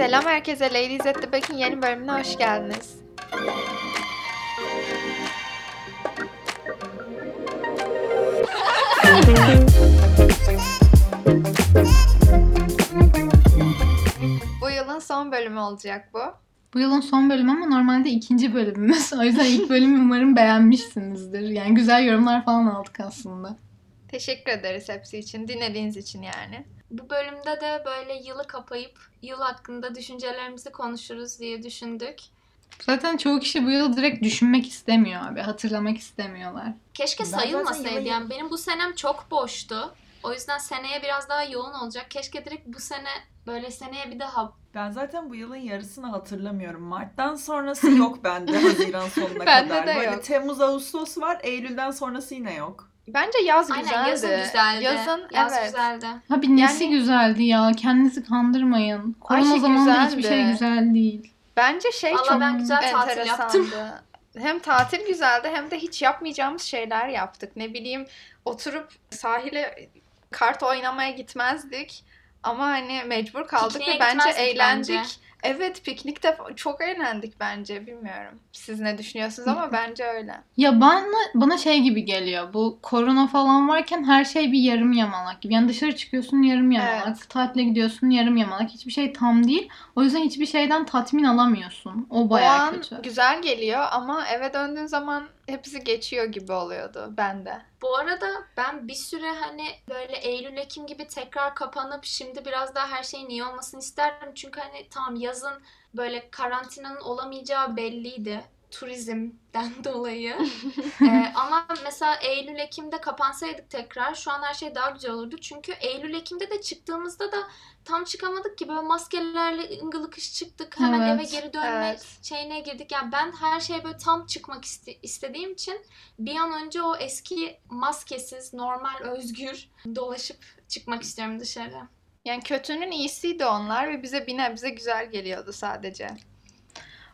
Selam herkese. Ladies at the Back'in yeni bölümüne hoş geldiniz. Bu yılın son bölümü olacak bu. Bu yılın son bölümü ama normalde ikinci bölümümüz. O yüzden ilk bölümü umarım beğenmişsinizdir. Yani güzel yorumlar falan aldık aslında. Teşekkür ederiz hepsi için. Dinlediğiniz için yani. Bu bölümde de böyle yılı kapayıp yıl hakkında düşüncelerimizi konuşuruz diye düşündük. Zaten çoğu kişi bu yılı direkt düşünmek istemiyor abi. Hatırlamak istemiyorlar. Keşke Ben sayılmasaydı yani benim bu senem çok boştu. O yüzden seneye biraz daha yoğun olacak. Keşke direkt bu sene böyle seneye bir daha Ben zaten bu yılın yarısını hatırlamıyorum. Mart'tan sonrası yok bende Haziran sonuna Bende kadar. de Böyle yok. Temmuz, Ağustos var. Eylül'den sonrası yine yok. Bence yaz Aynen güzeldi. yazın güzeldi. Yazın Yaz evet. güzeldi. Abi nesi Yani- güzeldi ya. Kendinizi kandırmayın. Korona Ayşe zamanında hiçbir güzeldi. şey güzel değil. Bence şey Valla çok ben güzel tatil yaptım. enteresandı. Hem tatil güzeldi hem de hiç yapmayacağımız şeyler yaptık. Ne bileyim oturup sahile kart oynamaya gitmezdik. Ama hani mecbur kaldık Pikniğe ve bence gitmezdik eğlendik. Evet piknikte çok eğlendik bence. Bilmiyorum siz ne düşünüyorsunuz ama bence öyle. Ya bana, bana şey gibi geliyor. Bu korona falan varken her şey bir yarım yamalak gibi. Yani dışarı çıkıyorsun yarım yamalak. Evet. Tatile gidiyorsun yarım yamalak. Hiçbir şey tam değil. O yüzden hiçbir şeyden tatmin alamıyorsun. O bayağı o an kötü. güzel geliyor ama eve döndüğün zaman hepsi geçiyor gibi oluyordu bende. Bu arada ben bir süre hani böyle Eylül Ekim gibi tekrar kapanıp şimdi biraz daha her şeyin iyi olmasını isterdim. Çünkü hani tam yazın böyle karantinanın olamayacağı belliydi turizmden dolayı. Ee, ama mesela Eylül Ekim'de kapansaydık tekrar şu an her şey daha güzel olurdu. Çünkü Eylül Ekim'de de çıktığımızda da tam çıkamadık ki böyle maskelerle ıngılıkış çıktık. Hemen Evet, eve geri dönme evet. şeyine girdik. Yani ben her şeye böyle tam çıkmak iste- istediğim için bir an önce o eski maskesiz, normal, özgür dolaşıp çıkmak istiyorum dışarı. Yani kötünün iyisiydi onlar ve bize bir nebze güzel geliyordu sadece.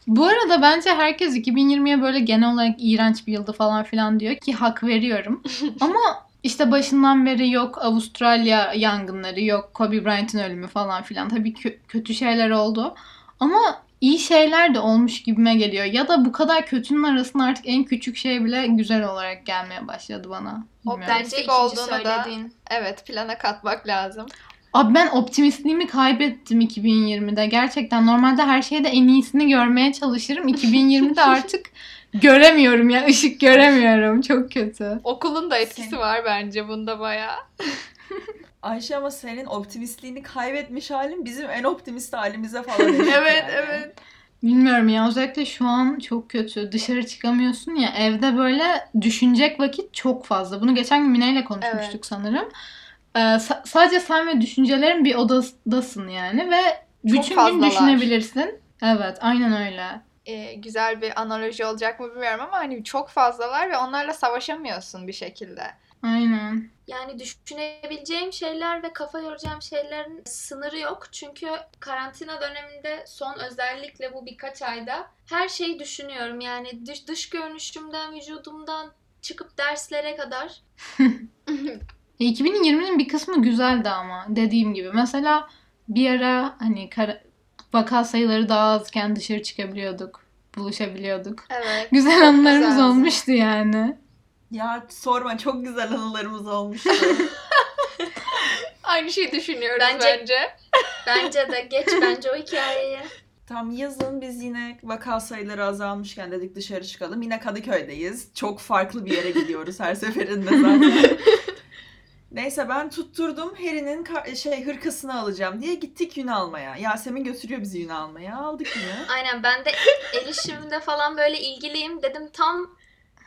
Bu arada bence herkes 2020'ye böyle genel olarak iğrenç bir yıldı falan filan diyor ki hak veriyorum. Ama işte başından beri yok Avustralya yangınları, yok Kobe Bryant'ın ölümü falan filan. Tabii kö- kötü şeyler oldu. Ama iyi şeyler de olmuş gibime geliyor. Ya da bu kadar kötünün arasında artık en küçük şey bile güzel olarak gelmeye başladı bana. O Bilmiyorum. ben- Bence ikinci olduğunu da- söylediğin. Evet plana katmak lazım. Abi ben optimistliğimi kaybettim 2020'de. Gerçekten normalde her şeyde en iyisini görmeye çalışırım. 2020'de artık göremiyorum ya. ışık göremiyorum. Çok kötü. Okulun da etkisi Senin- var bence bunda bayağı. Ayşe ama senin optimistliğini kaybetmiş halin bizim en optimist halimize falan evet yani. evet. Bilmiyorum ya özellikle şu an çok kötü. Dışarı çıkamıyorsun ya evde böyle düşünecek vakit çok fazla. Bunu geçen gün Mine ile konuşmuştuk Evet. sanırım. Sa- sadece sen ve düşüncelerin bir odadasın yani ve bütün gün fazlalar. düşünebilirsin. Evet aynen öyle. Ee, güzel bir analoji olacak mı bilmiyorum ama hani çok fazlalar ve onlarla savaşamıyorsun bir şekilde. Aynen. Yani düşünebileceğim şeyler ve kafa yoracağım şeylerin sınırı yok. Çünkü karantina döneminde son özellikle bu birkaç ayda her şeyi düşünüyorum. Yani dış, dış görünüşümden, vücudumdan çıkıp derslere kadar. E, 2020'nin bir kısmı güzeldi ama dediğim gibi. Mesela bir ara hani kara- vaka sayıları daha azken dışarı çıkabiliyorduk. Buluşabiliyorduk. Evet. Güzel anılarımız güzeldi. olmuştu yani. Ya sorma çok güzel anılarımız olmuştu. Aynı şeyi düşünüyoruz Bence- bence. Bence de geç bence o hikayeyi. Tam yazın biz yine vaka sayıları azalmışken dedik dışarı çıkalım. Yine Kadıköy'deyiz. Çok farklı bir yere gidiyoruz her seferinde zaten. Neyse ben tutturdum Harry'nin şey hırkasını alacağım diye gittik yün almaya. Yasemin götürüyor bizi yün almaya. Aldık yünü. Aynen ben de el işimde falan böyle ilgiliyim. Dedim tam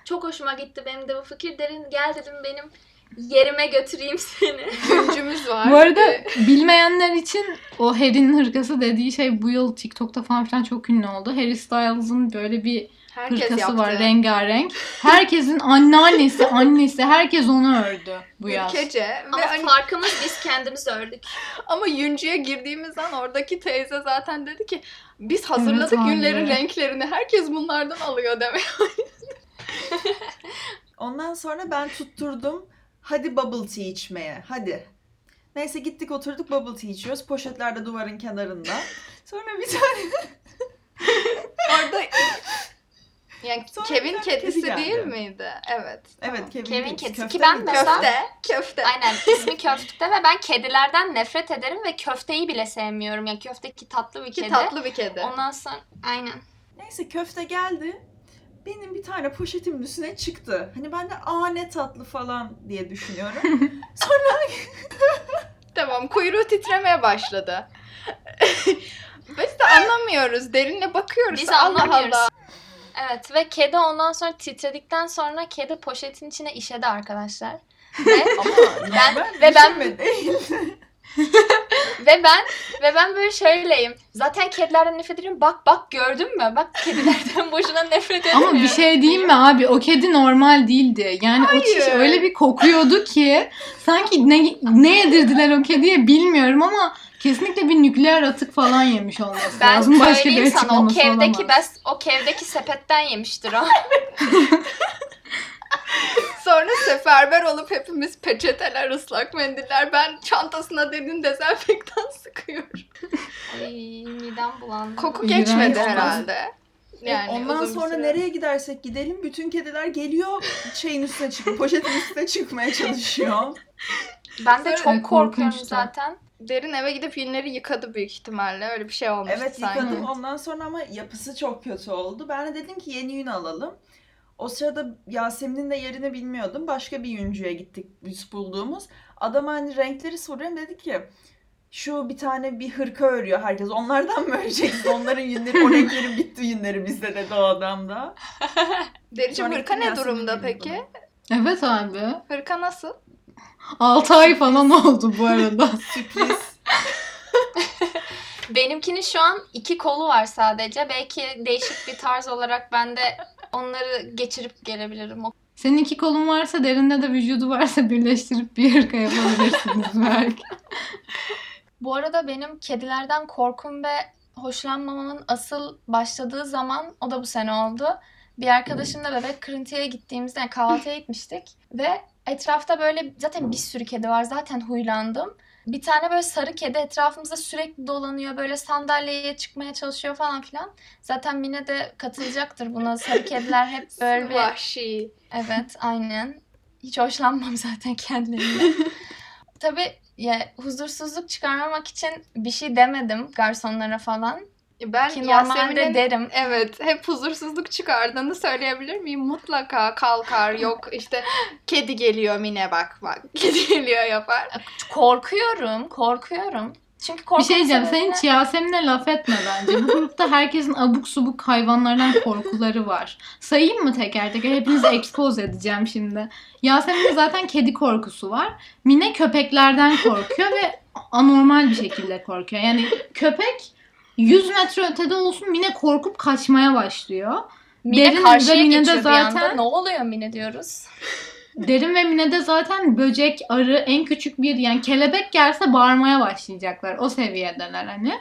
çok hoşuma gitti benim de bu fikir. Derin gel dedim benim yerime götüreyim seni. Güncümüz var. Bu arada bilmeyenler için o Harry'nin hırkası dediği şey bu yıl TikTok'ta falan filan çok ünlü oldu. Harry Styles'ın böyle bir herkes hırkası yaptı. var rengarenk. Herkesin anneannesi, annesi herkes onu ördü bu yaz. Ülkece. Ama Ve hani- farkımız biz kendimiz ördük. ama Yüncü'ye girdiğimiz an oradaki teyze zaten dedi ki biz hazırladık Evet abi. günlerin renklerini. Herkes bunlardan alıyor demek. Ondan sonra ben tutturdum. Hadi bubble tea içmeye. Hadi. Neyse gittik oturduk bubble tea içiyoruz. Poşetler de duvarın kenarında. Sonra bir tane Orada yani Sonra Kevin kedi kedisi geldi. değil miydi? Evet. evet Kevin, Kevin kedisi. kedisi. Köfte Ki ben mesela- Köfte. Köfte. Aynen ismi köfte ve ben kedilerden nefret ederim ve köfteyi bile sevmiyorum. Yani köfte ki tatlı bir Ki kedi. tatlı bir kedi. Ondan sonra aynen. Neyse köfte geldi. Benim bir tane poşetimin üstüne çıktı. Hani ben de aa ne tatlı falan diye düşünüyorum. Tamam kuyruğu titremeye başladı. Biz de anlamıyoruz. Derinle bakıyoruz. Biz Allah anlamıyoruz. Allah. Evet ve kedi ondan sonra titredikten sonra kedi poşetin içine işedi arkadaşlar. Ve Ama Ben- ben, ve ben- ve ben ve ben böyle şöyleyim. Zaten kedilerden nefret ediyorum. Bak bak gördün mü? Bak kedilerden boşuna nefret etmiyorum. Ama bir şey diyeyim mi abi? O kedi normal değildi. Yani o çiş Hayır. öyle bir kokuyordu ki sanki ne, ne yedirdiler o kediye bilmiyorum ama kesinlikle bir nükleer atık falan yemiş olması Ben lazım. Başka bir söyleyeyim sana o kevdeki olamaz. bes, o kevdeki sepetten yemiştir o. Sonra seferber olup hepimiz peçeteler, ıslak mendiller. Ben çantasına derin dezenfektan sıkıyorum. Ay midem bulandı. Koku İğrenç. geçmedi Ondan- herhalde. Yani Ondan sonra süre. nereye gidersek gidelim bütün kediler geliyor şeyin üstüne çıkıyor. Poşetin üstüne çıkmaya çalışıyor. Ben de Sonra- çok korkuyorum korkunçtu. zaten. Derin eve gidip yünleri yıkadı büyük ihtimalle. Öyle bir şey olmuştu Evet sanki. yıkadım ondan sonra ama yapısı çok kötü oldu. Ben de dedim ki yeni yün alalım. O sırada Yasemin'in de yerini bilmiyordum. Başka bir yüncüye gittik biz bulduğumuz. Adam hani renkleri soruyorum dedi ki şu bir tane bir hırka örüyor herkes. Onlardan mı öreceksiniz? Onların yünleri, o renklerin bitti yünleri bizde dedi o adam da. Derici Sonra hırka gittim ne Yasemin'e durumda dedim peki? bunu. Evet abi. Hırka nasıl? 6 ay falan oldu bu arada. Sürpriz. Benimkinin şu an iki kolu var sadece. Belki değişik bir tarz olarak ben de onları geçirip gelebilirim. Senin iki kolun varsa derinde de vücudu varsa birleştirip bir hırka yapabilirsiniz belki. Bu arada benim kedilerden korkum ve hoşlanmamamın asıl başladığı zaman o da bu sene oldu. Bir arkadaşımla bebek kırıntıya gittiğimizde yani kahvaltıya gitmiştik ve etrafta böyle zaten bir sürü kedi var zaten huylandım. Bir tane böyle sarı kedi etrafımızda sürekli dolanıyor böyle sandalyeye çıkmaya çalışıyor falan filan. Zaten Mine de katılacaktır buna. Sarı kediler hep böyle bir Vahşi. Evet, aynen. Hiç hoşlanmam zaten kendilerinden. Tabii ya, huzursuzluk çıkarmamak için bir şey demedim garsonlara falan. Ben Ki normalde derim. evet hep huzursuzluk çıkardığını söyleyebilir miyim? Mutlaka kalkar yok işte kedi geliyor Mine bak bak kedi geliyor yapar. Korkuyorum, korkuyorum. Çünkü Bir korkum şey diyeceğim. Sen sebebini- hiç Yasemin'e laf etme bence. Bu grupta herkesin abuk subuk hayvanlardan korkuları var. Sayayım mı teker teker? Hepinizi expose edeceğim şimdi. Yasemin'in zaten kedi korkusu var. Mine köpeklerden korkuyor ve anormal bir şekilde korkuyor. Yani köpek 100 metre ötede olsun Mine korkup kaçmaya başlıyor. Mine Derin karşıya ve Mine de geçiyor bir zaten- anda. Ne oluyor Mine diyoruz. Derin ve Mine'de zaten böcek, arı, en küçük bir yani kelebek gelse bağırmaya başlayacaklar. O seviyedeler hani.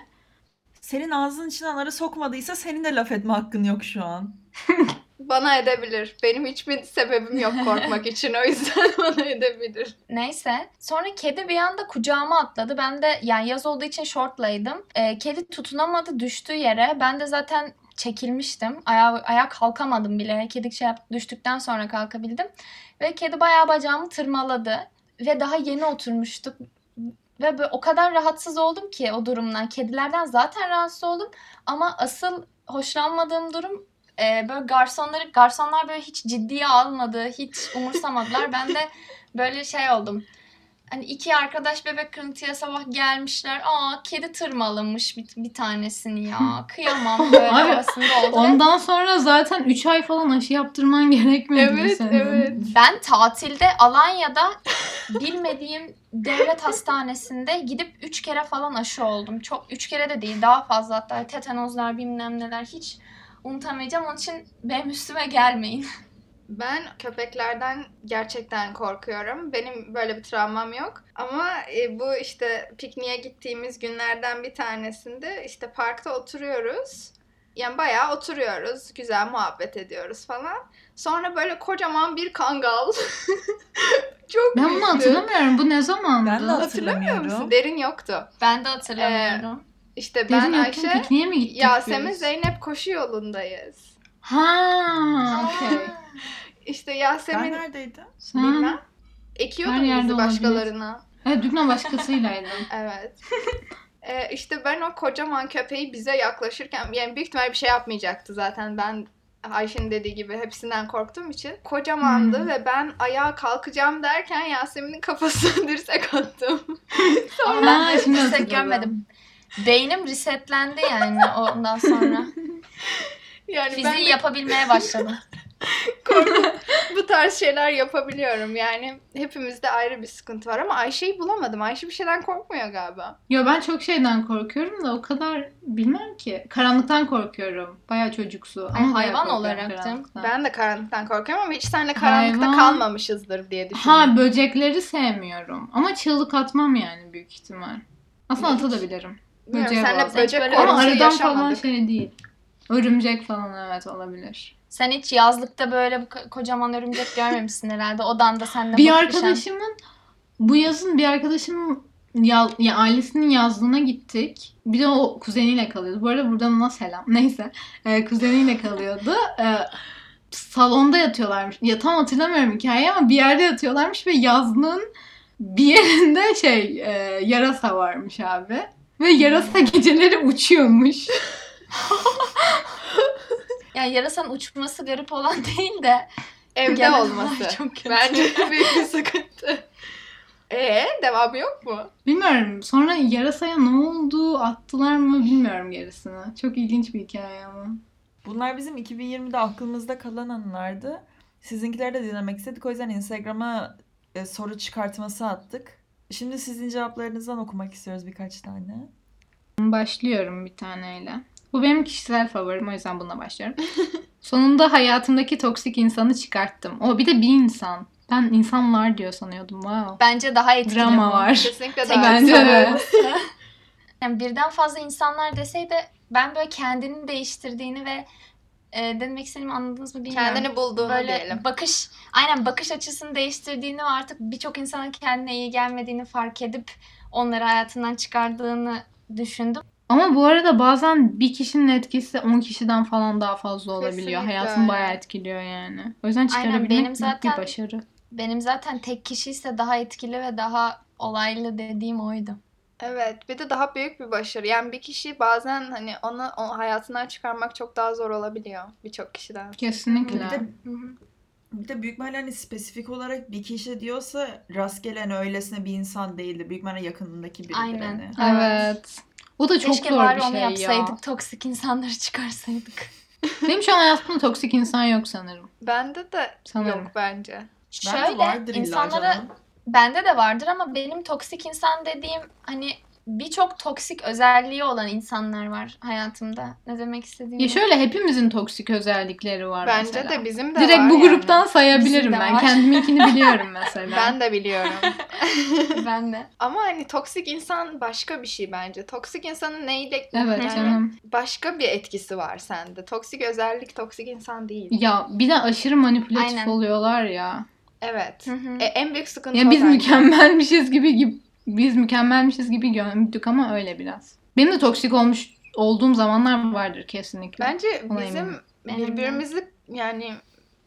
Senin ağzının içinden arı sokmadıysa senin de laf etme hakkın yok şu an. Bana edebilir. Benim hiçbir sebebim yok korkmak için o yüzden bana edebilir. Neyse. Sonra kedi bir anda kucağıma atladı. Ben de yani yaz olduğu için şortlaydım. Ee, kedi tutunamadı düştüğü yere. Ben de zaten çekilmiştim. Ayağa, ayağa kalkamadım bile. Kedi şey yap- düştükten sonra kalkabildim. Ve kedi bayağı bacağımı tırmaladı. Ve daha yeni oturmuştuk. Ve böyle o kadar rahatsız oldum ki o durumdan. Kedilerden zaten rahatsız oldum. Ama asıl hoşlanmadığım durum e, böyle garsonları, garsonlar böyle hiç ciddiye almadı. Hiç umursamadılar. Ben de böyle şey oldum. Hani iki arkadaş bebek kırıntıya sabah gelmişler. Aa kedi tırmalamış bir, bir tanesini ya. Kıyamam böyle Abi, havasında oldu. Ve Ondan sonra zaten 3 ay falan aşı yaptırman gerekmedi Evet, senin? evet. Ben tatilde Alanya'da bilmediğim devlet hastanesinde gidip 3 kere falan aşı oldum. Çok 3 kere de değil daha fazla hatta tetanozlar bilmem neler hiç unutamayacağım. Onun için benim üstüme gelmeyin. Ben köpeklerden gerçekten korkuyorum. Benim böyle bir travmam yok. Ama e, bu işte pikniğe gittiğimiz günlerden bir tanesinde işte parkta oturuyoruz. Yani bayağı oturuyoruz. Güzel muhabbet ediyoruz falan. Sonra böyle kocaman bir kangal. Çok Ben bunu büyüktü. hatırlamıyorum. Bu ne zamandı? Ben de Hatırlamıyor musun? hatırlamıyorum. Derin yoktu. Ben de hatırlamıyorum. İşte ben Derin Ayşe, pikniğe mi gittik Yasemin, biz? Zeynep koşu yolundayız. Ha, okey. İşte Ben Yasemin neredeydim? Sen... bilmem ekiyordu Her yerde bizi olabilir. başkalarına. Evet, Dükkan başkasıylaydın. Evet. Ee, işte ben o kocaman köpeği bize yaklaşırken yani büyük ihtimal bir şey yapmayacaktı zaten ben Ayşe'nin dediği gibi hepsinden korktuğum için kocamandı Hmm. ve ben ayağa kalkacağım derken Yasemin'in kafasına dirsek attım. Ama ben Ha, böyle şimdi dirsek görmedim. Beynim resetlendi yani ondan sonra. Yani ben Fiziği de yapabilmeye başladım. bu tarz şeyler yapabiliyorum. Yani hepimizde ayrı bir sıkıntı var ama Ayşe'yi bulamadım. Ayşe bir şeyden korkmuyor galiba. Yo ben çok şeyden korkuyorum da o kadar bilmem ki. Karanlıktan korkuyorum. Bayağı çocuksu. Ay, Ama bayağı hayvan olarak. Ben de karanlıktan korkuyorum ama hiç seninle karanlıkta Hayvan. kalmamışızdır diye düşündüm. Ha böcekleri sevmiyorum. Ama çığlık atmam yani büyük ihtimal. Aslında atabilirim. Bilmiyorum, böceğe seninle bağlı. böcek Böyle Ama korkusu aradan falan yaşamadık. şey değil. Örümcek falan evet olabilir. Sen hiç yazlıkta böyle bu ko- kocaman örümcek görmemişsin herhalde. Odanda sen de Bir bakışan. arkadaşımın bu yazın bir arkadaşımın ya, ya ailesinin yazlığına gittik. Bir de o kuzeniyle kalıyordu. Bu arada buradan ona selam. Neyse. Ee, kuzeniyle kalıyordu. Ee, salonda yatıyorlarmış. Ya tam hatırlamıyorum hikayeyi ama bir yerde yatıyorlarmış ve yazlığın bir yerinde şey e, yarasa varmış abi. Ve yarasa geceleri uçuyormuş. Yani yarasanın uçması garip olan değil de Evde genel olması. olarak çok kötü. Bence büyük bir sıkıntı. Ee, devamı yok mu? Bilmiyorum. Sonra yarasaya ne oldu? Attılar mı? Bilmiyorum gerisini. Çok ilginç bir hikaye ama. Bunlar bizim 2020'de aklımızda kalan anılardı. Sizinkileri de dinlemek istedik. O yüzden Instagram'a e, soru çıkartması attık. Şimdi sizin cevaplarınızdan okumak istiyoruz birkaç tane. Başlıyorum bir taneyle. Bu benim kişisel favorim o yüzden bununla başlıyorum. Sonunda hayatımdaki toksik insanı çıkarttım. O bir de bir insan. Ben insanlar diyor sanıyordum. Wow. Bence daha etkili Drama bu. var. Kesinlikle Tek daha Bence insan de. Yani birden fazla insanlar deseydi ben böyle kendini değiştirdiğini ve e, demek istediğimi anladınız mı bilmiyorum. kendini bulduğunu böyle diyelim. bakış aynen bakış açısını değiştirdiğini ve artık birçok insanın kendine iyi gelmediğini fark edip onları hayatından çıkardığını düşündüm. Ama bu arada bazen bir kişinin etkisi 10 kişiden falan daha fazla olabiliyor. Kesinlikle Hayatını öyle. bayağı etkiliyor yani. O yüzden çıkarabilmek benim zaten- bir başarı. Benim zaten tek kişi ise daha etkili ve daha olaylı dediğim oydu. Evet, bir de daha büyük bir başarı. Yani bir kişi bazen hani onu o hayatından çıkarmak çok daha zor olabiliyor birçok kişiden. Kesinlikle. Bir de, Hı hı. bir de büyük ihtimalle hani spesifik olarak bir kişi diyorsa rastgele hani öylesine bir insan değildi. Büyük ihtimalle yakınındaki biridir Aynen. hani. Evet. O da çok Keşke zor bir onu şey yapsaydık. ya. Toksik insanları çıkarsaydık. Benim şu an hayatımda toksik insan yok sanırım. Bende de Sanırım. yok bence. Bence Şöyle vardır insanlara canım. Bende de vardır ama benim toksik insan dediğim hani birçok toksik özelliği olan insanlar var hayatımda. Ne demek istediğimi. Ya şöyle hepimizin toksik özellikleri var Bence mesela. de bizim de Direkt var bu yani. gruptan sayabilirim Bizim de ben. var. Kendiminkini biliyorum mesela. Ben de biliyorum. ben de. Ama hani toksik insan başka bir şey bence. Toksik insanın neyle Evet yani canım. başka bir etkisi var sende. Toksik özellik toksik insan değil. Ya bir de aşırı manipülatif Aynen. oluyorlar ya. Evet. Hı hı. E, en büyük sıkıntı Ya o biz mükemmelmişiz gibi gibi biz mükemmelmişiz gibi gördük ama öyle biraz. Benim de toksik olmuş olduğum zamanlar vardır kesinlikle. Bence Ona bizim eminim. Birbirimizi yani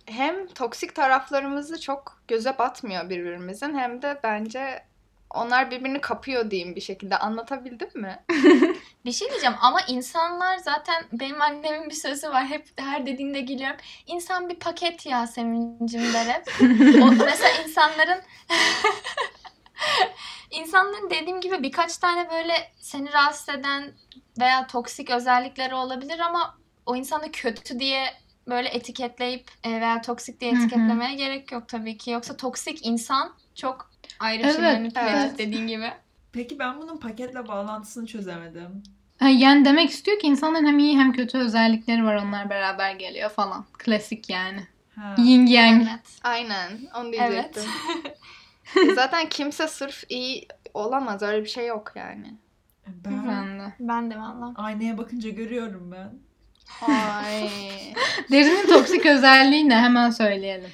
hem toksik taraflarımızı çok göze batmıyor birbirimizin hem de bence onlar birbirini kapıyor diyeyim bir şekilde. Anlatabildim mi? Bir şey diyeceğim ama insanlar zaten benim annemin bir sözü var. Hep her dediğinde gülüyorum. İnsan bir paket Yasemin'cim der hep. O, mesela insanların insanların dediğim gibi birkaç tane böyle seni rahatsız eden veya toksik özellikleri olabilir ama o insanı kötü diye böyle etiketleyip e, veya toksik diye etiketlemeye gerek yok tabii ki. Yoksa toksik insan çok ayrı bir şey Evet, manipülatif evet. dediğin gibi. Peki ben bunun paketle bağlantısını çözemedim. Ha, Yani demek istiyor ki insanların hem iyi hem kötü özellikleri var onlar beraber geliyor falan. Klasik yani. Ha. Yin yang. Evet. Aynen. Onu Evet. diyecektim. Zaten kimse sırf iyi olamaz. Öyle bir şey yok yani. Ben Ben de. Ben de valla. aynaya bakınca görüyorum ben. Ay. Derinin toksik özelliği ne? Hemen söyleyelim.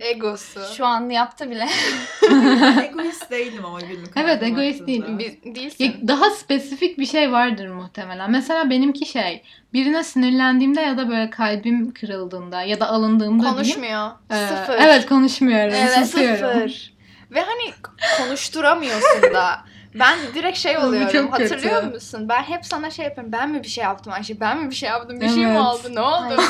Egosu. Şu an yaptı bile. egoist değilim ama günlük Evet, hayatım egoist. Biz, değilsin. Daha spesifik bir şey vardır muhtemelen. Mesela benimki şey, birine sinirlendiğimde ya da böyle kalbim kırıldığında ya da alındığımda diyeyim. Konuşmuyor. Ee, sıfır. Evet konuşmuyorum. Evet, susuyorum. sıfır. Ve hani konuşturamıyorsun da. Ben direkt şey oluyorum. çok Hatırlıyor kötü. musun? Ben hep sana şey yapıyorum. Ben mi bir şey yaptım Ayşe? Ben mi bir şey yaptım? Bir şey mi Evet. oldu? Ne oldu?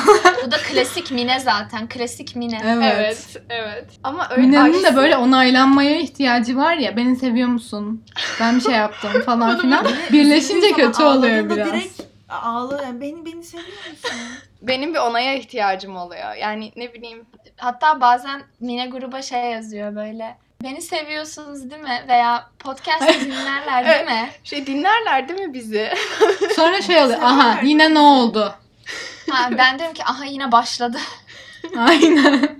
Bu da klasik Mine zaten. Klasik Mine. Evet. Evet, evet. Ama öyle Mine'nin Ayşe- de böyle onaylanmaya ihtiyacı var ya. Beni seviyor musun? Ben bir şey yaptım falan filan. Birleşince kötü oluyor biraz. Direkt ağlıyor. Yani beni, beni seviyor musun? benim bir onaya ihtiyacım oluyor. Yani ne bileyim. Hatta bazen Mine gruba şey yazıyor böyle. Beni seviyorsunuz değil mi? Veya podcast dinlerler değil mi? Şey dinlerler değil mi bizi? Sonra şey oluyor. Aha yine ne oldu? Ha, ben diyorum ki aha yine başladı. Aynen.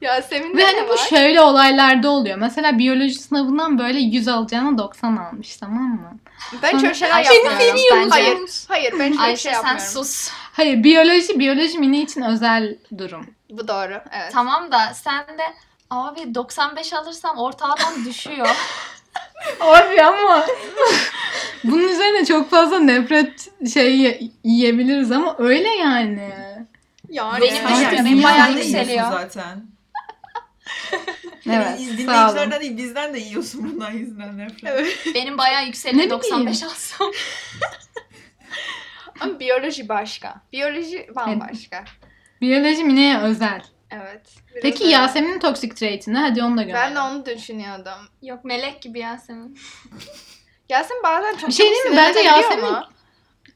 Yasemin'de Ve ne hani bu var? şöyle olaylarda oluyor. Mesela biyoloji sınavından böyle 100 alacağına 90 almış tamam mı? Ben Sonra- şöyle şeyler Ayşe yapmıyorum. musun? Hayır, hayır ben şöyle Ayşe şey sen yapmıyorum. sus. Hayır biyoloji biyoloji mini için özel durum. Bu doğru, evet. Tamam da sen de abi 95 alırsam ortağdan düşüyor. Abi ama bunun üzerine çok fazla nefret şey ye- yiyebiliriz ama öyle yani. Yani. Benim benim dünya bayağı yükseliyor. zaten. Evet. Yani sağ olun. dinleyicilerden değil bizden de yiyorsun bundan yüzünden nefret. Evet. Benim bayağı yükseliyor Ne bileyim. 95 alsam. Ama biyoloji başka. Biyoloji bambaşka. Biyoloji miniye özel. Evet. biraz Peki öyle. Yasemin'in toxic trait'i ne? Hadi onu da görelim. Ben de onu düşünüyordum. Yok melek gibi Yasemin. Yasemin bazen çok Bir şey çabuk diyeyim mi? Bence sinirlenebiliyor Yasemin- ama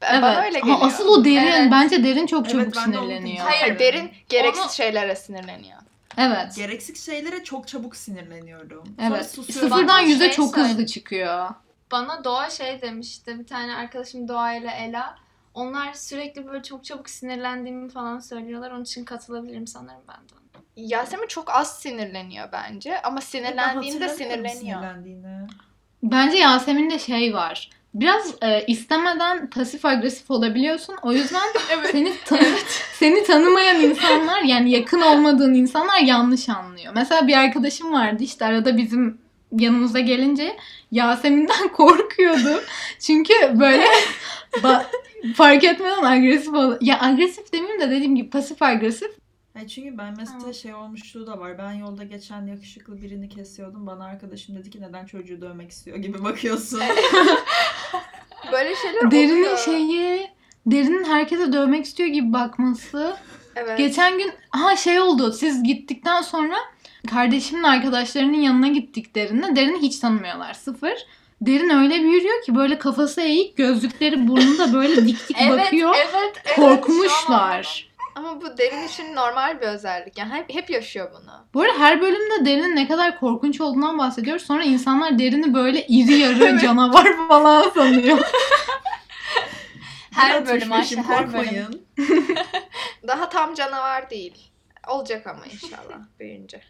Ben- Bana öyle Evet. geliyor. Ama asıl o derin. Evet. Bence derin çok Evet, çabuk ben de onu sinirleniyor. diyeceğim. Hayır. derin gereksiz Onu- şeylere sinirleniyor. Evet. Gereksiz şeylere çok çabuk sinirleniyorum. Sonra Evet. susuyorum. Sıfırdan Bak, yüze şey çok söyle. hızlı çıkıyor. Bana Doğa şey demişti. Bir tane arkadaşım Doğa ile Ela. Onlar sürekli böyle çok çabuk sinirlendiğimi falan söylüyorlar. Onun için katılabilirim sanırım ben de. Yasemin çok az sinirleniyor bence ama sinirlendiğinde sinirleniyor. sinirlendiğini. Bence Yasemin'de şey var. Biraz e, istemeden pasif agresif olabiliyorsun. O yüzden seni ta- seni tanımayan insanlar yani yakın olmadığın insanlar yanlış anlıyor. Mesela bir arkadaşım vardı işte arada bizim yanımıza gelince Yasemin'den korkuyordu. Çünkü böyle ba- fark etmeden agresif ol. Ya agresif demeyeyim de dediğim gibi pasif agresif. Hayır, çünkü ben mesela Ha. şey olmuşluğu da var. Ben yolda geçen yakışıklı birini kesiyordum. Bana arkadaşım dedi ki neden çocuğu dövmek istiyor gibi bakıyorsun. Böyle şeyler Derinin oluyor. şeyi Derinin herkese dövmek istiyor gibi bakması. Evet. Geçen gün ha şey oldu. Siz gittikten sonra kardeşimin arkadaşlarının yanına gittik Derin'le. Derin'i hiç tanımıyorlar. Sıfır. Derin öyle bir yürüyor ki böyle kafası eğik, gözlükleri burnunda böyle dik dik bakıyor. evet, evet. Korkmuşlar. Ama bu derin için normal bir özellik. Yani hep, hep yaşıyor bunu. Bu arada her bölümde Derin'in ne kadar korkunç olduğundan bahsediyoruz. Sonra insanlar Derin'i böyle iri yarı canavar falan sanıyor. Her bölüm Ayşe her bölüm. Daha tam canavar değil. Olacak ama inşallah büyüyünce.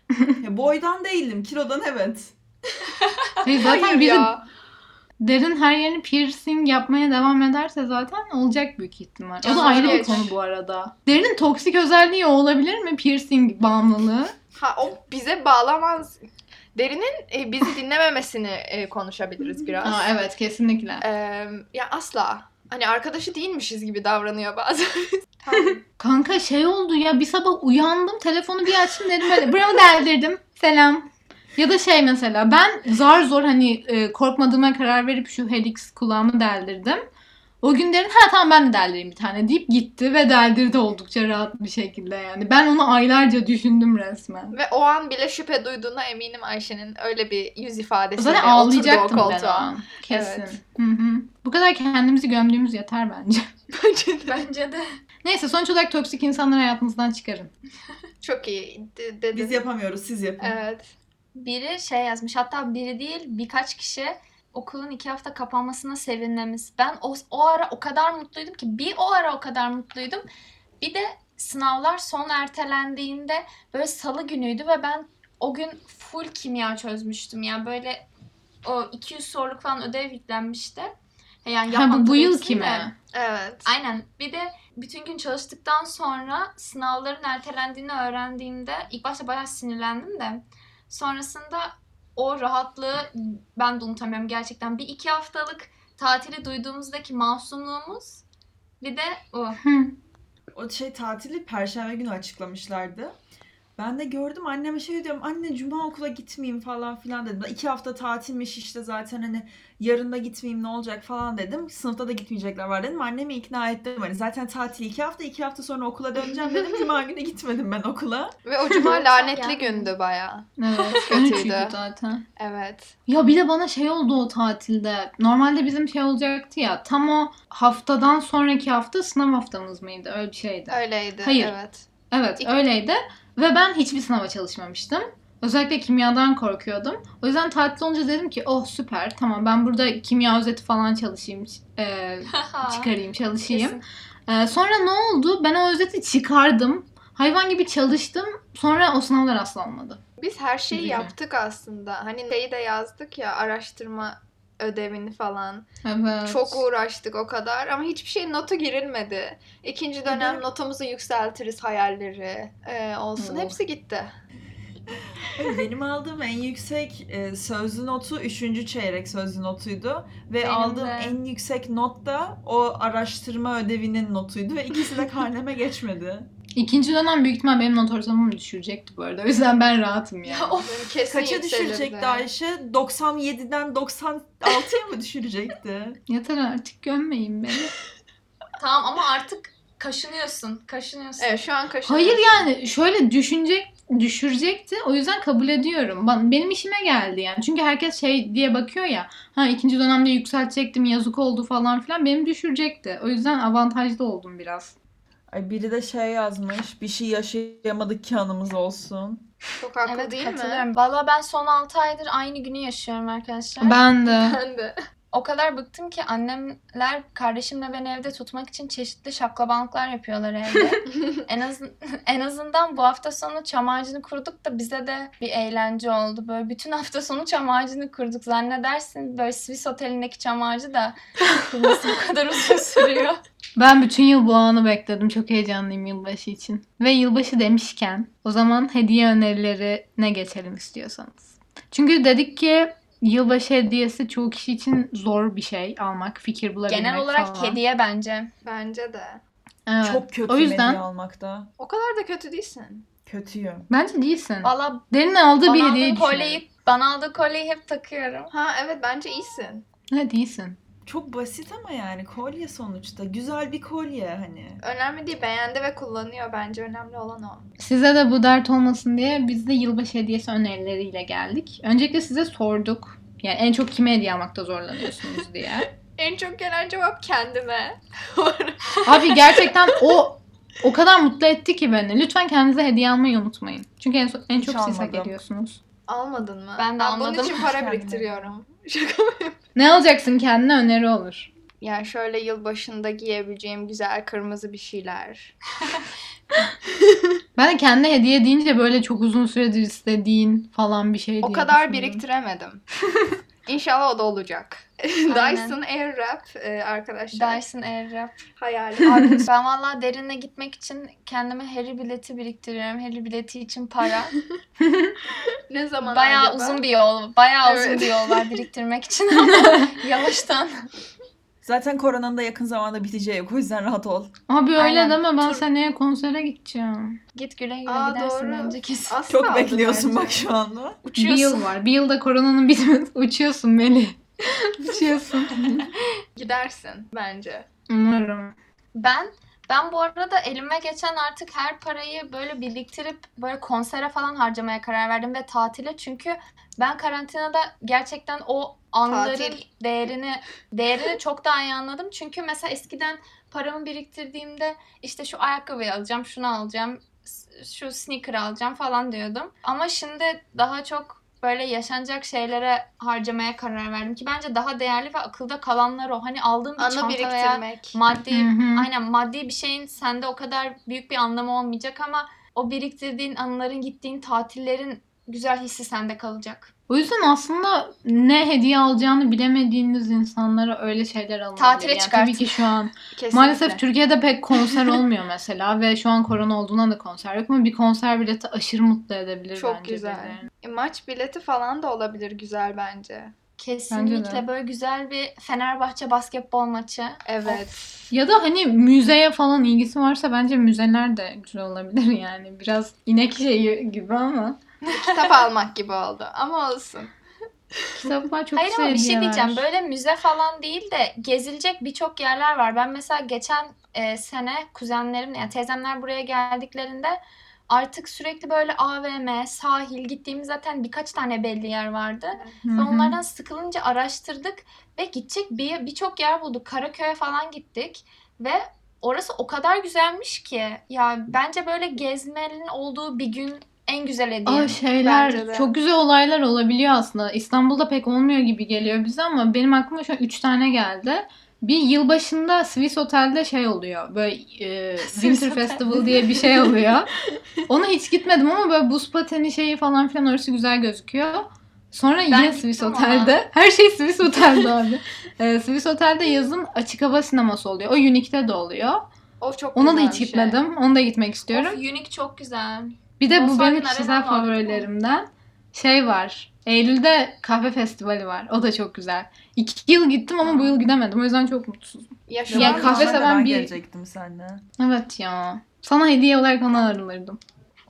Ya, boydan değilim, kilodan evet. Hayır, zaten biri ya. Derin her yerini piercing yapmaya devam ederse zaten olacak büyük ihtimal. O da ayrı bir konu bu arada. Derinin toksik özelliği o olabilir mi? Piercing bağımlılığı. Ha o bize bağlamaz. Derinin e, bizi dinlememesini e, konuşabiliriz biraz. Aa, evet kesinlikle. Ee, ya asla. Hani arkadaşı değilmişiz gibi davranıyor bazen. Kanka şey oldu ya bir sabah uyandım telefonu bir açtım dedim böyle buramı deldirdim selam. Ya da şey mesela ben zar zor hani e, korkmadığıma karar verip şu Helix kulağımı deldirdim. O gün derin ha tamam ben de deldireyim bir tane deyip gitti ve deldirdi oldukça rahat bir şekilde yani. Ben onu aylarca düşündüm resmen. Ve o an bile şüphe duyduğuna eminim Ayşe'nin öyle bir yüz ifadesiyle Zaten oturdu o ağlayacaktım ben o an. Kesin. Evet. Hı hı. Bu kadar kendimizi gömdüğümüz yeter bence. Bence de. Neyse sonuç olarak toksik insanları hayatınızdan çıkarın. Çok iyi de- dedin. Biz yapamıyoruz, siz yapın. Evet. Biri şey yazmış hatta biri değil birkaç kişi okulun iki hafta kapanmasına sevinmemiz. Ben o, o ara o kadar mutluydum ki bir o ara o kadar mutluydum. Bir de sınavlar son ertelendiğinde böyle salı günüydü ve ben o gün full kimya çözmüştüm. Yani böyle o 200 soruluk falan ödev yüklenmişti. Yani Ha bu bu yıl hepsini ki de. mi? Evet. Aynen. Bir de bütün gün çalıştıktan sonra sınavların ertelendiğini öğrendiğimde ilk başta bayağı sinirlendim de sonrasında o rahatlığı ben de unutamıyorum gerçekten. Bir iki haftalık tatili duyduğumuzdaki masumluğumuz bir de o. O şey tatili perşembe günü açıklamışlardı. Ben de gördüm anneme şey diyorum anne cuma okula gitmeyeyim falan filan dedim. İki hafta tatilmiş işte zaten hani yarın da gitmeyeyim ne olacak falan dedim. Sınıfta da gitmeyecekler var dedim. Annemi ikna ettim. Hani zaten tatil iki hafta iki hafta sonra okula döneceğim dedim. Cuma günü gitmedim ben okula. Ve o cuma lanetli gündü baya. Evet. Kötüydü. 13'üydü zaten. Evet. Ya bir de bana şey oldu o tatilde. Normalde bizim şey olacaktı ya. Tam o haftadan sonraki hafta sınav haftamız mıydı? Öyle bir şeydi. Öyleydi. Hayır. Evet. Evet öyleydi. Ve ben hiçbir sınava çalışmamıştım. Özellikle kimyadan korkuyordum. O yüzden tatil olunca dedim ki oh süper tamam ben burada kimya özeti falan çalışayım. e, çıkarayım çalışayım. E, sonra ne oldu? Ben o özeti çıkardım. Hayvan gibi çalıştım. Sonra o sınavlar asla olmadı. Biz her şeyi Üzücü. yaptık aslında. Hani şeyi de yazdık ya araştırma ödevini falan. Evet. Çok uğraştık o kadar ama hiçbir şeyin notu girilmedi. İkinci dönem de- notumuzu yükseltiriz hayalleri e, olsun. Oh. Hepsi gitti. Benim aldığım en yüksek e, sözlü notu 3. çeyrek sözlü notuydu. Ve Benim aldığım de. en yüksek not da o araştırma ödevinin notuydu. Ve ikisi de karneme geçmedi. İkinci dönem büyük ihtimal benim not ortalamamı düşürecekti bu arada. O yüzden ben rahatım yani. Ya of. Kesin Kaça düşürecekti Ayşe? 97'den 96'ya mı düşürecekti? Yeter artık gömmeyin beni. Tamam ama artık kaşınıyorsun. Kaşınıyorsun. Evet şu an kaşınıyorsun. Hayır yani şöyle düşünecek düşürecekti. O yüzden kabul ediyorum. Benim işime geldi yani. Çünkü herkes şey diye bakıyor ya. Ha ikinci dönemde yükseltecektim yazık oldu falan filan. Benim düşürecekti. O yüzden avantajlı oldum biraz. Ay biri de şey yazmış. Bir şey yaşayamadık ki anımız olsun. Çok haklı Evet değil mi? katılıyorum. Valla ben son 6 aydır aynı günü yaşıyorum arkadaşlar. Ben de. Ben de. O kadar bıktım ki annemler kardeşimle beni evde tutmak için çeşitli şaklabanlıklar yapıyorlar evde. en az en azından bu hafta sonu çam ağacını kurduk da bize de bir eğlence oldu. Böyle bütün hafta sonu çam ağacını kurduk. Zannedersin böyle Swiss otelindeki çam ağacı da kurması bu kadar uzun sürüyor. Ben bütün yıl bu anı bekledim. Çok heyecanlıyım yılbaşı için. Ve yılbaşı demişken o zaman hediye önerilerine geçelim istiyorsanız. Çünkü dedik ki yılbaşı hediyesi çoğu kişi için zor bir şey almak, fikir bulabilmek Genel olarak falan. hediye bence. Bence de. Evet. Çok kötü O yüzden- hediye almakta. O kadar da kötü değilsin. Kötüyüm. Bence değilsin. Valla Derin aldığı bir düşünelim. kolyeyi, bana aldığı kolyeyi hep takıyorum. Ha evet bence iyisin. Ne değilsin. Çok basit ama yani kolye sonuçta. Güzel bir kolye hani. Önemli değil beğendi ve kullanıyor bence önemli olan o. Size de bu dert olmasın diye biz de yılbaşı hediyesi önerileriyle geldik. Öncelikle size sorduk. Yani en çok kime hediye almakta zorlanıyorsunuz diye. En çok gelen cevap kendime. Abi gerçekten o o kadar mutlu etti ki beni. Lütfen kendinize hediye almayı unutmayın. Çünkü en, en Hiç çok siz hak almadım. ediyorsun. Almadın mı? Ben de Bunun almadım. için para biriktiriyorum. Şaka mı? Ne alacaksın kendine öneri olur. Yani şöyle yılbaşında giyebileceğim güzel kırmızı bir şeyler. Ben de kendine hediye deyince böyle çok uzun süredir istediğin falan bir şey diye O kadar düşündüm. biriktiremedim. İnşallah o da olacak. Aynen. Dyson Airwrap e, arkadaşlar. Dyson Airwrap. Hayali. Abi ben valla derine gitmek için kendime Harry bileti biriktiriyorum. Harry bileti için para. ne zaman Bayağı acaba? uzun bir yol. Bayağı uzun Evet. bir yol var biriktirmek için ama yavaştan. Zaten koronanın da yakın zamanda biteceği yok. O yüzden rahat ol. Abi öyle Aynen. deme ben Tur- seneye konsere gideceğim. Git güle güle Aa, gidersin doğru. bence kesin. Az Çok kaldı bekliyorsun bence. bak şu anda. Bir Uçuyorsun. yıl var. Bir yılda koronanın bitmedi. Uçuyorsun Melih. Uçuyorsun. Gidersin bence. Umarım. Ben ben bu arada elime geçen artık her parayı böyle biriktirip böyle konsere falan harcamaya karar verdim ve tatile çünkü ben karantinada gerçekten o anların Tatil. değerini değerini çok daha iyi anladım. Çünkü mesela eskiden paramı biriktirdiğimde işte şu ayakkabıyı alacağım, şunu alacağım, şu sneaker alacağım falan diyordum. Ama şimdi daha çok böyle yaşanacak şeylere harcamaya karar verdim ki bence daha değerli ve akılda kalanlar o. Hani aldığım bir Anı çanta veya maddi aynen maddi bir şeyin sende o kadar büyük bir anlamı olmayacak ama o biriktirdiğin anıların gittiğin tatillerin güzel hissi sende kalacak. O yüzden aslında ne hediye alacağını bilemediğiniz insanlara öyle şeyler alınabilir. Tatile Yani çıkartın. Tabii ki şu an maalesef Türkiye'de pek konser olmuyor mesela ve şu an korona olduğundan da konser yok ama bir konser bileti aşırı mutlu edebilir Çok bence güzel. birilerini. E, Maç bileti falan da olabilir güzel bence. Kesinlikle böyle güzel bir Fenerbahçe basketbol maçı. Evet. Ya da hani müzeye falan ilgisi varsa bence müzeler de güzel olabilir yani. Biraz inek şeyi gibi ama Kitap almak gibi oldu ama olsun. kitaplar çok Hayır ama bir şey diyeceğim. Böyle müze falan değil de gezilecek birçok yerler var. Ben mesela geçen e, sene kuzenlerim yani teyzemler buraya geldiklerinde artık sürekli böyle AVM, sahil gittiğimiz zaten birkaç tane belli yer vardı. Ve onlardan sıkılınca araştırdık ve gidecek bir birçok yer bulduk. Karaköy'e falan gittik ve orası o kadar güzelmiş ki ya bence böyle gezmenin olduğu bir gün en güzel hediye. Aa, şeyler çok güzel olaylar olabiliyor aslında. İstanbul'da pek olmuyor gibi geliyor bize ama benim aklıma şu an 3 tane geldi. Bir yılbaşında Swiss Otel'de şey oluyor. Böyle e, Winter. Festival diye bir şey oluyor. Ona hiç gitmedim ama böyle buz pateni şeyi falan filan orası güzel gözüküyor. Sonra yine gittim Swiss. Otel'de. Her şey Swiss Otel'de abi. E, Swiss Otel'de yazın açık hava sineması oluyor. O Unique'de de oluyor. O çok Ona da hiç şey. gitmedim. Ona da gitmek istiyorum. Of, Unique çok güzel. Bir de bu Volkswagen benim Arena kişisel vardı, favorilerimden. Şey var. Eylül'de kahve festivali var. O da çok güzel. İki yıl gittim ama bu yıl gidemedim. O yüzden çok mutsuzum. Ya şu Ya an kahve Normalde seven ben bir- gelecektim seninle. Evet ya. Sana hediye olarak onu arılırdım.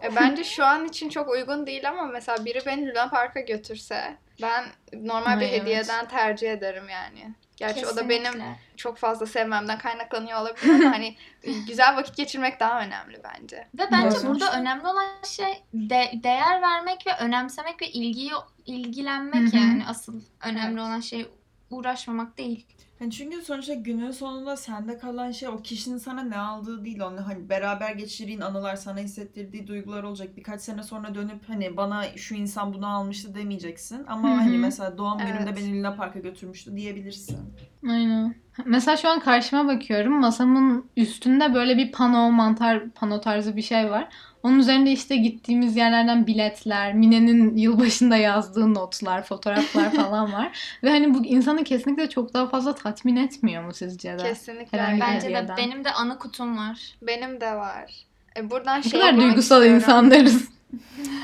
E, bence şu an için çok uygun değil ama mesela biri beni Luna Park'a götürse ben normal bir Ay, evet. hediyeden tercih ederim yani. Gerçi o da benim Kesinlikle. çok fazla sevmemden kaynaklanıyor olabilir ama hani güzel vakit geçirmek daha önemli bence. Ve bence Evet. burada önemli olan şey de- değer vermek ve önemsemek ve ilgiyi ilgilenmek Hı hı. yani asıl önemli Evet. olan şey uğraşmamak değil. Yani çünkü sonuçta günün sonunda sende kalan şey o kişinin sana ne aldığı değil. Onu hani beraber geçirdiğin anılar, sana hissettirdiği duygular olacak. Birkaç sene sonra dönüp hani bana şu insan bunu almıştı demeyeceksin. Ama Hı hı. hani mesela doğum Evet. günümde beni Luna Park'a götürmüştü diyebilirsin. Aynen. Mesela şu an karşıma bakıyorum. Masamın üstünde böyle bir pano, mantar pano tarzı bir şey var. Onun üzerinde işte gittiğimiz yerlerden biletler, Mine'nin yılbaşında yazdığı notlar, fotoğraflar falan var. Ve hani bu insanı kesinlikle çok daha fazla tatmin etmiyor mu sizce de? Kesinlikle. Herhangi Bence de benim de anı kutum var. Benim de var. E, buradan Ne şey kadar duygusal istiyorum. insanlarız.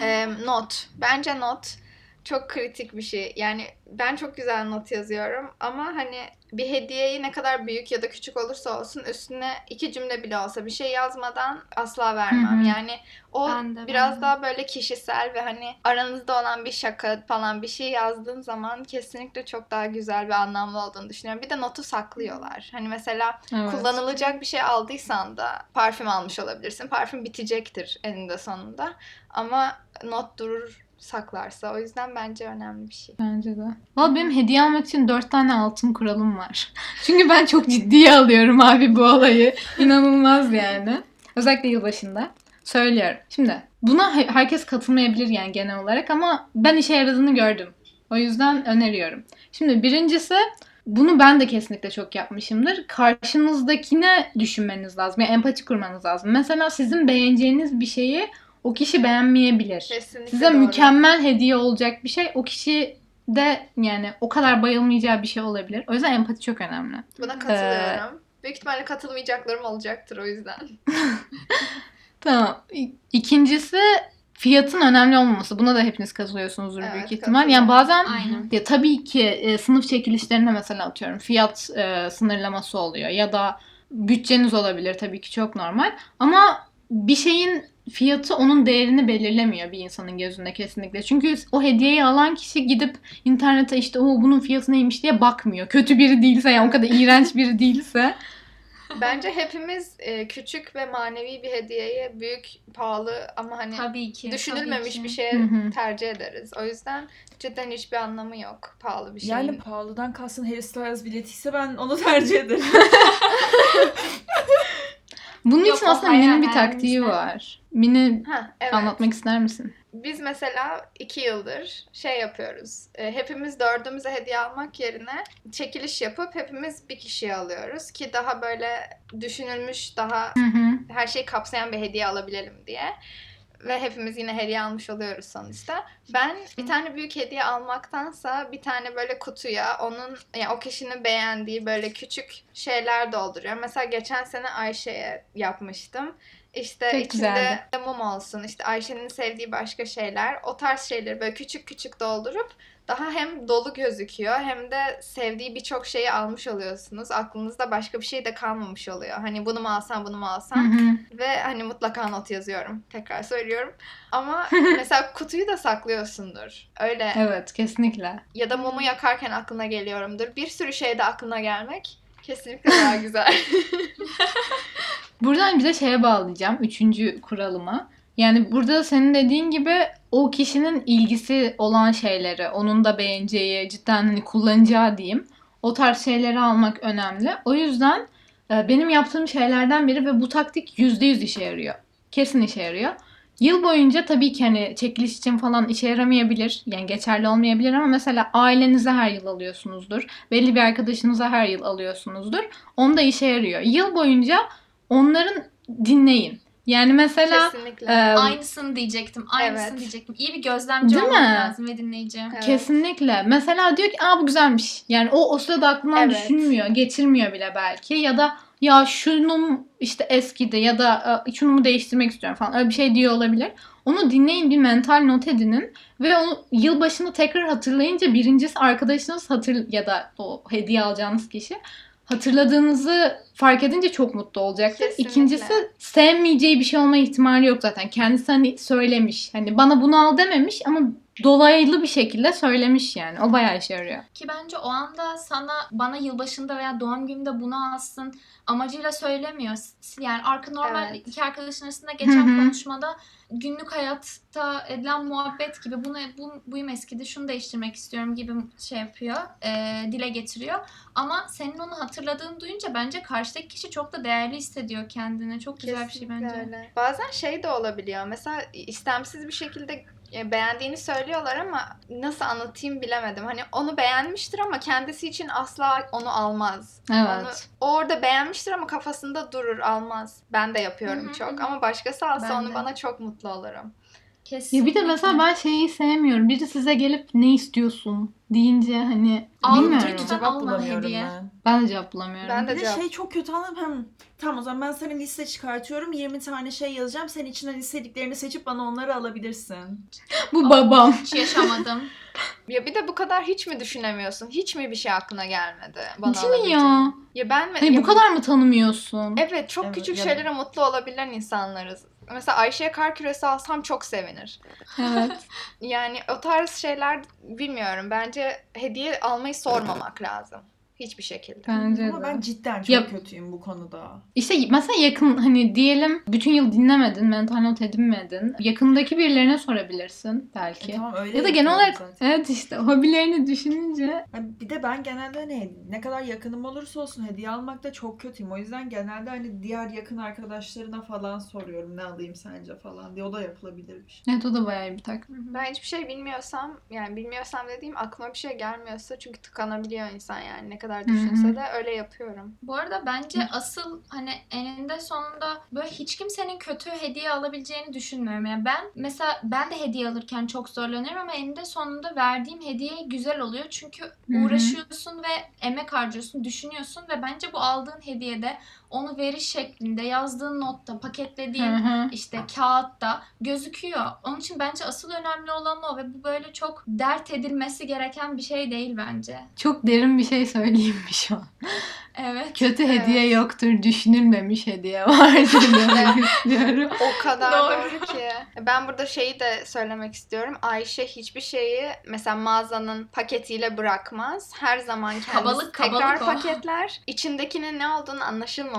E, not. Bence not çok kritik bir şey. Yani ben çok güzel not yazıyorum ama hani bir hediyeyi ne kadar büyük ya da küçük olursa olsun üstüne iki cümle bile olsa bir şey yazmadan asla vermem. Hı hı. Yani o Ben de, biraz ben de. daha böyle kişisel ve hani aranızda olan bir şaka falan bir şey yazdığın zaman kesinlikle çok daha güzel ve anlamlı olduğunu düşünüyorum. Bir de notu saklıyorlar. Hani mesela Evet. kullanılacak bir şey aldıysan da parfüm almış olabilirsin. Parfüm bitecektir eninde sonunda. Ama not durur saklarsa. O yüzden bence önemli bir şey. Bence de. Valla benim hediye almak için dört tane altın kuralım var. Çünkü ben çok ciddiye alıyorum abi bu olayı. İnanılmaz yani. Özellikle yılbaşında. Söylüyorum. Şimdi buna he- herkes katılmayabilir yani genel olarak ama ben işe yaradığını gördüm. O yüzden öneriyorum. Şimdi birincisi bunu ben de kesinlikle çok yapmışımdır. Karşınızdakine düşünmeniz lazım. Yani empati kurmanız lazım. Mesela sizin beğeneceğiniz bir şeyi o kişi beğenmeyebilir. Kesinlikle Size doğru. mükemmel hediye olacak bir şey o kişi de yani o kadar bayılmayacağı bir şey olabilir. O yüzden empati çok önemli. Buna katılıyorum. Büyük ihtimalle katılmayacaklarım olacaktır o yüzden. Tamam. İkincisi fiyatın önemli olmaması. Buna da hepiniz katılıyorsunuzdur Evet, büyük ihtimal. Yani bazen Aynen. ya tabii ki e, sınıf çekilişlerinde mesela atıyorum fiyat e, sınırlaması oluyor ya da bütçeniz olabilir tabii ki çok normal. Ama bir şeyin fiyatı onun değerini belirlemiyor bir insanın gözünde kesinlikle. Çünkü o hediyeyi alan kişi gidip internete işte o bunun fiyatı neymiş diye bakmıyor. Kötü biri değilse yani o kadar iğrenç biri değilse. Bence hepimiz e, küçük ve manevi bir hediyeye büyük, pahalı ama hani Tabii ki. düşünülmemiş tabii bir ki. şeye Hı hı. tercih ederiz. O yüzden cidden hiçbir anlamı yok pahalı bir şeyin. Yani pahalıdan kalsın Harry Styles biletiyse ben onu tercih ederim. Bunun Yok, için aslında Mine'nin bir taktiği var. Mine Ha, evet. anlatmak ister misin? Biz mesela iki yıldır şey yapıyoruz. E, hepimiz dördümüze hediye almak yerine çekiliş yapıp hepimiz bir kişiye alıyoruz ki daha böyle düşünülmüş, daha Hı hı. her şeyi kapsayan bir hediye alabilelim diye. Ve hepimiz yine hediye almış oluyoruz sonuçta. Ben bir tane büyük hediye almaktansa bir tane böyle kutuya onun yani o kişinin beğendiği böyle küçük şeyler dolduruyorum. Mesela geçen sene Ayşe'ye yapmıştım. İşte Çok içinde güzeldi. mum olsun, işte Ayşe'nin sevdiği başka şeyler. O tarz şeyleri böyle küçük küçük doldurup daha hem dolu gözüküyor hem de sevdiği birçok şeyi almış oluyorsunuz. Aklınızda başka bir şey de kalmamış oluyor. Hani bunu mu alsam bunu mu alsam. Ve hani mutlaka not yazıyorum. Tekrar söylüyorum. Ama mesela kutuyu da saklıyorsundur. Öyle. Evet kesinlikle. Ya da mumu yakarken aklına geliyorumdur. Bir sürü şeyde aklına gelmek kesinlikle daha güzel. Buradan bir de şeye bağlayacağım. Üçüncü kuralıma. Yani burada senin dediğin gibi o kişinin ilgisi olan şeyleri, onun da beğeneceği, cidden hani kullanacağı diyeyim. O tarz şeyleri almak önemli. O yüzden e, benim yaptığım şeylerden biri ve bu taktik %100 işe yarıyor. Kesin işe yarıyor. Yıl boyunca tabii ki hani çekiliş için falan işe yaramayabilir. Yani geçerli olmayabilir ama mesela ailenize her yıl alıyorsunuzdur. Belli bir arkadaşınıza her yıl alıyorsunuzdur. Onda işe yarıyor. Yıl boyunca onların dinleyin. Yani mesela kesinlikle. e, Aynısını diyecektim. Aynısını Evet. diyecektim. İyi bir gözlemci Değil olman mi? lazım ve dinleyici. Evet. kesinlikle mesela diyor ki aa bu güzelmiş. Yani o o sırada aklından Evet. düşünmüyor, geçirmiyor bile belki ya da ya şunun işte eskidi ya da e, şunu mu değiştirmek istiyorum falan öyle bir şey diyor olabilir. Onu dinleyin bir mental not edinin ve onu yılbaşını tekrar hatırlayınca birincisi arkadaşınız hatır ya da o hediye alacağınız kişi hatırladığınızı fark edince çok mutlu olacaktır. Kesinlikle. İkincisi sevmeyeceği bir şey olma ihtimali yok zaten. Kendisi hani söylemiş. Hani bana bunu al dememiş ama dolaylı bir şekilde söylemiş yani. O bayağı işe yarıyor. Ki bence o anda sana bana yılbaşında veya doğum gününde bunu alsın amacıyla söylemiyor. Yani arka normal Evet. iki arkadaşın arasında geçen Hı hı. konuşmada günlük hayatta edilen muhabbet gibi bunu bu, buyum eskidi şunu değiştirmek istiyorum gibi şey yapıyor, e, dile getiriyor. Ama senin onu hatırladığını duyunca bence karşıdaki kişi çok da değerli hissediyor kendini. Çok güzel bir şey Kesinlikle bence. öyle. Bazen şey de olabiliyor. Mesela istemsiz bir şekilde beğendiğini söylüyorlar ama nasıl anlatayım bilemedim. Hani onu beğenmiştir ama kendisi için asla onu almaz. Onu, Evet. o orada beğenmiştir ama kafasında durur almaz. Ben de yapıyorum Hı hı çok ama başkası alsa Ben onu de. bana çok mutlu olurum. Kesinlikle. Ya bir de mesela ben şeyi sevmiyorum. Biri size gelip ne istiyorsun deyince hani Al, bilmiyorum. lütfen. Cevap bulamıyorum hediye. ben. Ben de cevap bulamıyorum. Ben de Bir de cevap- şey çok kötü anladım. Hem, tamam o zaman ben sana liste çıkartıyorum. 20 tane şey yazacağım. Sen içinden istediklerini seçip bana onları alabilirsin. Bu babam. Hiç yaşamadım. Ya bir de bu kadar hiç mi düşünemiyorsun? Hiç mi bir şey aklına gelmedi? Bana Değil mi ya? Ya ben mi? Hani ya bu kadar mı tanımıyorsun? Evet çok Evet, küçük ya- şeylere mutlu olabilen insanlarız. Mesela Ayşe'ye kar küresi alsam çok sevinir. Evet. Yani o tarz şeyler bilmiyorum. Bence hediye almayı sormamak lazım. Hiçbir şekilde. Bence Ama de. ben cidden çok Ya- kötüyüm bu konuda. İşte mesela yakın hani diyelim bütün yıl dinlemedin, mental not edinmedin. Yakındaki birilerine sorabilirsin belki. E, tamam öyle Ya da genel olarak zaten. evet işte hobilerini düşününce bir de ben genelde hani ne kadar yakınım olursa olsun hediye almakta çok kötüyüm. O yüzden genelde hani diğer yakın arkadaşlarına falan soruyorum ne alayım sence falan diye. O da yapılabilir bir şey. evet o da bayağı bir taktik. Ben hiçbir şey bilmiyorsam yani bilmiyorsam dediğim aklıma bir şey gelmiyorsa çünkü tıkanabiliyor insan yani ne kadar düşünse de öyle yapıyorum. Bu arada bence asıl hani eninde sonunda böyle hiç kimsenin kötü hediye alabileceğini düşünmüyorum. Yani ben mesela ben de hediye alırken çok zorlanıyorum ama eninde sonunda verdiğim hediye güzel oluyor. Çünkü uğraşıyorsun ve emek harcıyorsun, düşünüyorsun ve bence bu aldığın hediyede onu veriş şeklinde, yazdığın notta, paketlediğin Hı hı. işte kağıtta gözüküyor. Onun için bence asıl önemli olan o ve bu böyle çok dert edilmesi gereken bir şey değil bence. Çok derin bir şey söyleyeyim mi şu an? Evet. Kötü Evet. hediye yoktur, düşünülmemiş hediye vardır demek istiyorum. O kadar Doğru. doğru ki. Ben burada şeyi de söylemek istiyorum. Ayşe hiçbir şeyi mesela mağazanın paketiyle bırakmaz. Her zaman kendisi Kabalık, tekrar kabalık o. paketler. İçindekinin ne olduğunu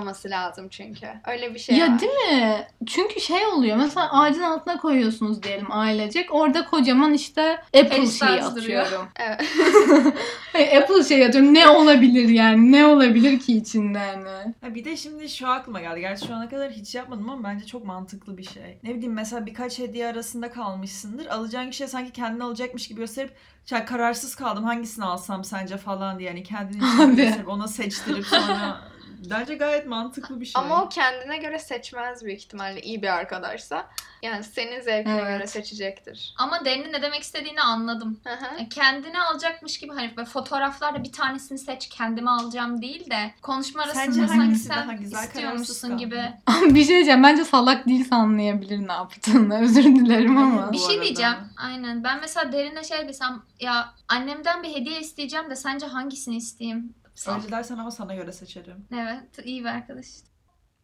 anlaşılmaması lazım çünkü. Öyle bir şey ya var. değil mi? Çünkü şey oluyor. Mesela ağacın altına koyuyorsunuz diyelim ailecek. Orada kocaman işte Apple Harry şeyi duruyor. atıyorum. Evet. Apple şey atıyorum. Ne olabilir yani? Ne olabilir ki içinde yani? Ha bir de şimdi şu aklıma geldi. Gerçi şu ana kadar hiç yapmadım ama bence çok mantıklı bir şey. Ne bileyim mesela birkaç hediye arasında kalmışsındır. Alacağın kişiye sanki kendini alacakmış gibi gösterip ya kararsız kaldım hangisini alsam sence falan diye yani kendini için Abi. gösterip ona seçtirip sonra Bence gayet mantıklı bir şey. Ama o kendine göre seçmez büyük ihtimalle iyi bir arkadaşsa. Yani senin zevkine Evet. göre seçecektir. Ama Derin'in ne demek istediğini anladım. Hı hı. Yani kendine alacakmış gibi hani böyle fotoğraflarda bir tanesini seç kendime alacağım değil de konuşma Sence arasında sanki hangisi sen daha güzel, kararsız istiyormuşsun gibi. bir şey diyeceğim. Bence salak değilse anlayabilir ne yaptığını. Özür dilerim ama. Bir Bu şey arada. diyeceğim. Aynen. Ben mesela Derin'e şey desem ya annemden bir hediye isteyeceğim de sence hangisini isteyeyim? Öyle dersen ama sana göre seçerim. Evet, iyi bir arkadaş.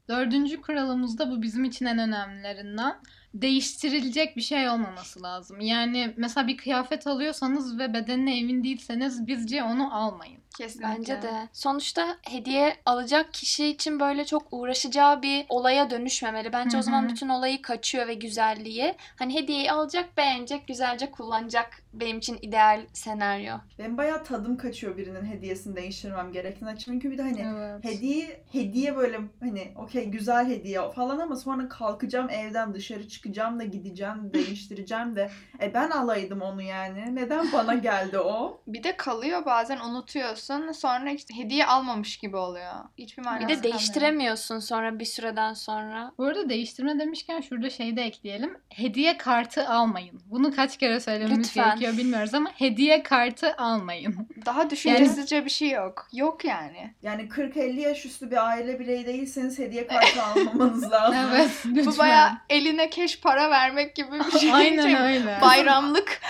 Dördüncü kuralımız da bu bizim için en önemlilerinden. Değiştirilecek bir şey olmaması lazım. Yani mesela bir kıyafet alıyorsanız ve bedenine emin değilseniz bizce onu almayın. Kesinlikle. Bence de. Sonuçta hediye alacak kişi için böyle çok uğraşacağı bir olaya dönüşmemeli. Bence Hı o zaman bütün olayı kaçıyor ve güzelliği. Hani hediyeyi alacak, beğenecek, güzelce kullanacak benim için ideal senaryo. Benim bayağı tadım kaçıyor birinin hediyesini değiştirmem gerektiğinden. Çünkü bir de hani Evet. hediye hediye böyle hani okey güzel hediye falan ama sonra kalkacağım evden dışarı çıkacağım da gideceğim değiştireceğim de e ben alaydım onu yani. Neden bana geldi o? Bir de kalıyor bazen unutuyorsun. Sonra işte hediye almamış gibi oluyor. Hiçbir manası Bir kalmıyor. de değiştiremiyorsun sonra bir süreden sonra. Bu arada değiştirme demişken şurada şey de ekleyelim. Hediye kartı almayın. Bunu kaç kere söylememiz Lütfen. gerekiyor bilmiyoruz ama hediye kartı almayın. Daha düşüncesizce bir şey yok. Yok yani. Yani 40-50 yaş üstü bir aile bireyi değilseniz hediye kartı almamanız lazım. Evet lütfen. Bu baya eline keş para vermek gibi bir şey. Aynen öyle. Bayramlık.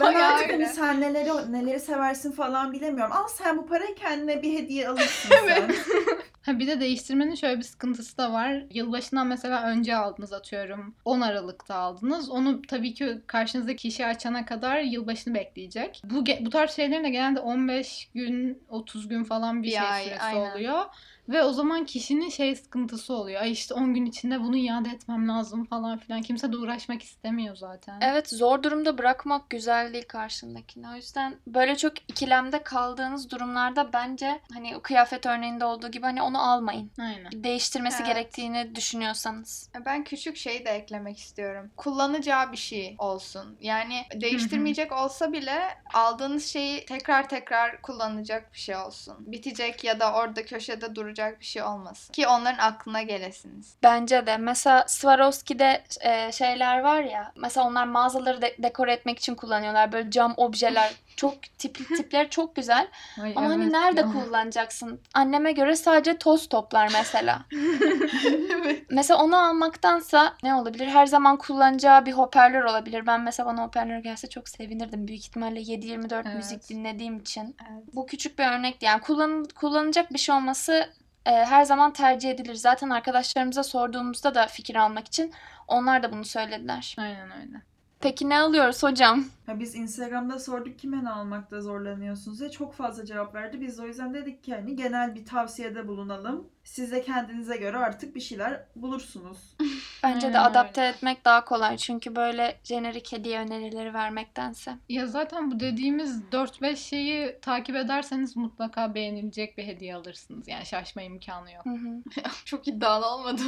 Ben artık öyle. hani sen neleri neleri seversin falan bilemiyorum. Al sen bu parayı kendine bir hediye alırsın sen. Ha bir de değiştirmenin şöyle bir sıkıntısı da var. Yılbaşından mesela önce aldınız atıyorum. 10 Aralık'ta aldınız. Onu tabii ki karşınızdaki kişi açana kadar yılbaşını bekleyecek. Bu bu tarz şeylerin de genelde 15 gün, 30 gün falan bir, Bir şey ay, süresi aynen. oluyor. Ve o zaman kişinin şey sıkıntısı oluyor. Ay işte 10 gün içinde bunu iade etmem lazım falan filan. Kimse de uğraşmak istemiyor zaten. Evet zor durumda bırakmak güzel değil karşındakini. O yüzden böyle çok ikilemde kaldığınız durumlarda bence hani kıyafet örneğinde olduğu gibi hani onu almayın. Aynen. Değiştirmesi Evet. gerektiğini düşünüyorsanız. Ben küçük şey de eklemek istiyorum. Kullanacağı bir şey olsun. Yani değiştirmeyecek olsa bile aldığınız şeyi tekrar tekrar kullanacak bir şey olsun. Bitecek ya da orada köşede duracak bir şey olmasın. Ki onların aklına gelesiniz. Bence de. Mesela Swarovski'de e, şeyler var ya. Mesela onlar mağazaları de- dekore etmek için kullanıyorlar. Böyle cam objeler. Çok tip, tipleri çok güzel. Ay, Ama hani evet nerede ya. kullanacaksın? Anneme göre sadece toz toplar mesela. mesela onu almaktansa ne olabilir? Her zaman kullanacağı bir hoparlör olabilir. Ben mesela bana hoparlör gelse çok sevinirdim. Büyük ihtimalle 7-24 Evet. müzik dinlediğim için. Evet. Bu küçük bir örnekti. Yani kullan, kullanacak bir şey olması e, her zaman tercih edilir. Zaten arkadaşlarımıza sorduğumuzda da fikir almak için onlar da bunu söylediler. Aynen öyle. Peki ne alıyoruz hocam? Ha, biz Instagram'da sorduk kime ne almakta zorlanıyorsunuz diye çok fazla cevap verdi. Biz de o yüzden dedik ki hani genel bir tavsiyede bulunalım. Siz de kendinize göre artık bir şeyler bulursunuz. Bence de adapte etmek daha kolay. Çünkü böyle jenerik hediye önerileri vermektense. Ya zaten bu dediğimiz 4-5 şeyi takip ederseniz mutlaka beğenilecek bir hediye alırsınız. Yani şaşma imkanı yok. Hı hı. Çok iddialı olmadı.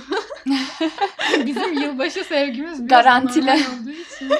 Bizim yılbaşı sevgimiz biraz Garantili. anormal olduğu için.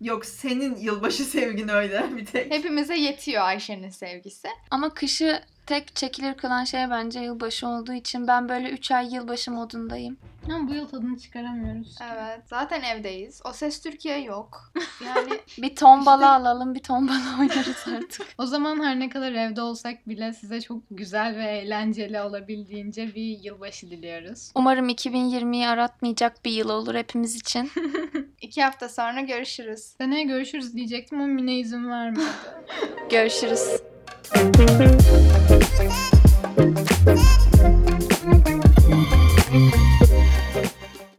Yok senin yılbaşı sevgin öyle bir tek. Hepimize yetiyor Ayşe'nin sevgisi. Ama kışı tek çekilir kılan şey bence yılbaşı olduğu için ben böyle 3 ay yılbaşı modundayım. Ama bu yıl tadını çıkaramıyoruz. Evet. Zaten evdeyiz. O ses Türkiye yok. Yani Bir tombala alalım, bir tombala oynarız artık. O zaman her ne kadar evde olsak bile size çok güzel ve eğlenceli olabildiğince bir yılbaşı diliyoruz. Umarım 2020'yi aratmayacak bir yıl olur hepimiz için. iki hafta sonra görüşürüz. Seneye görüşürüz diyecektim ama Mine izin vermedi. Görüşürüz. Thank you.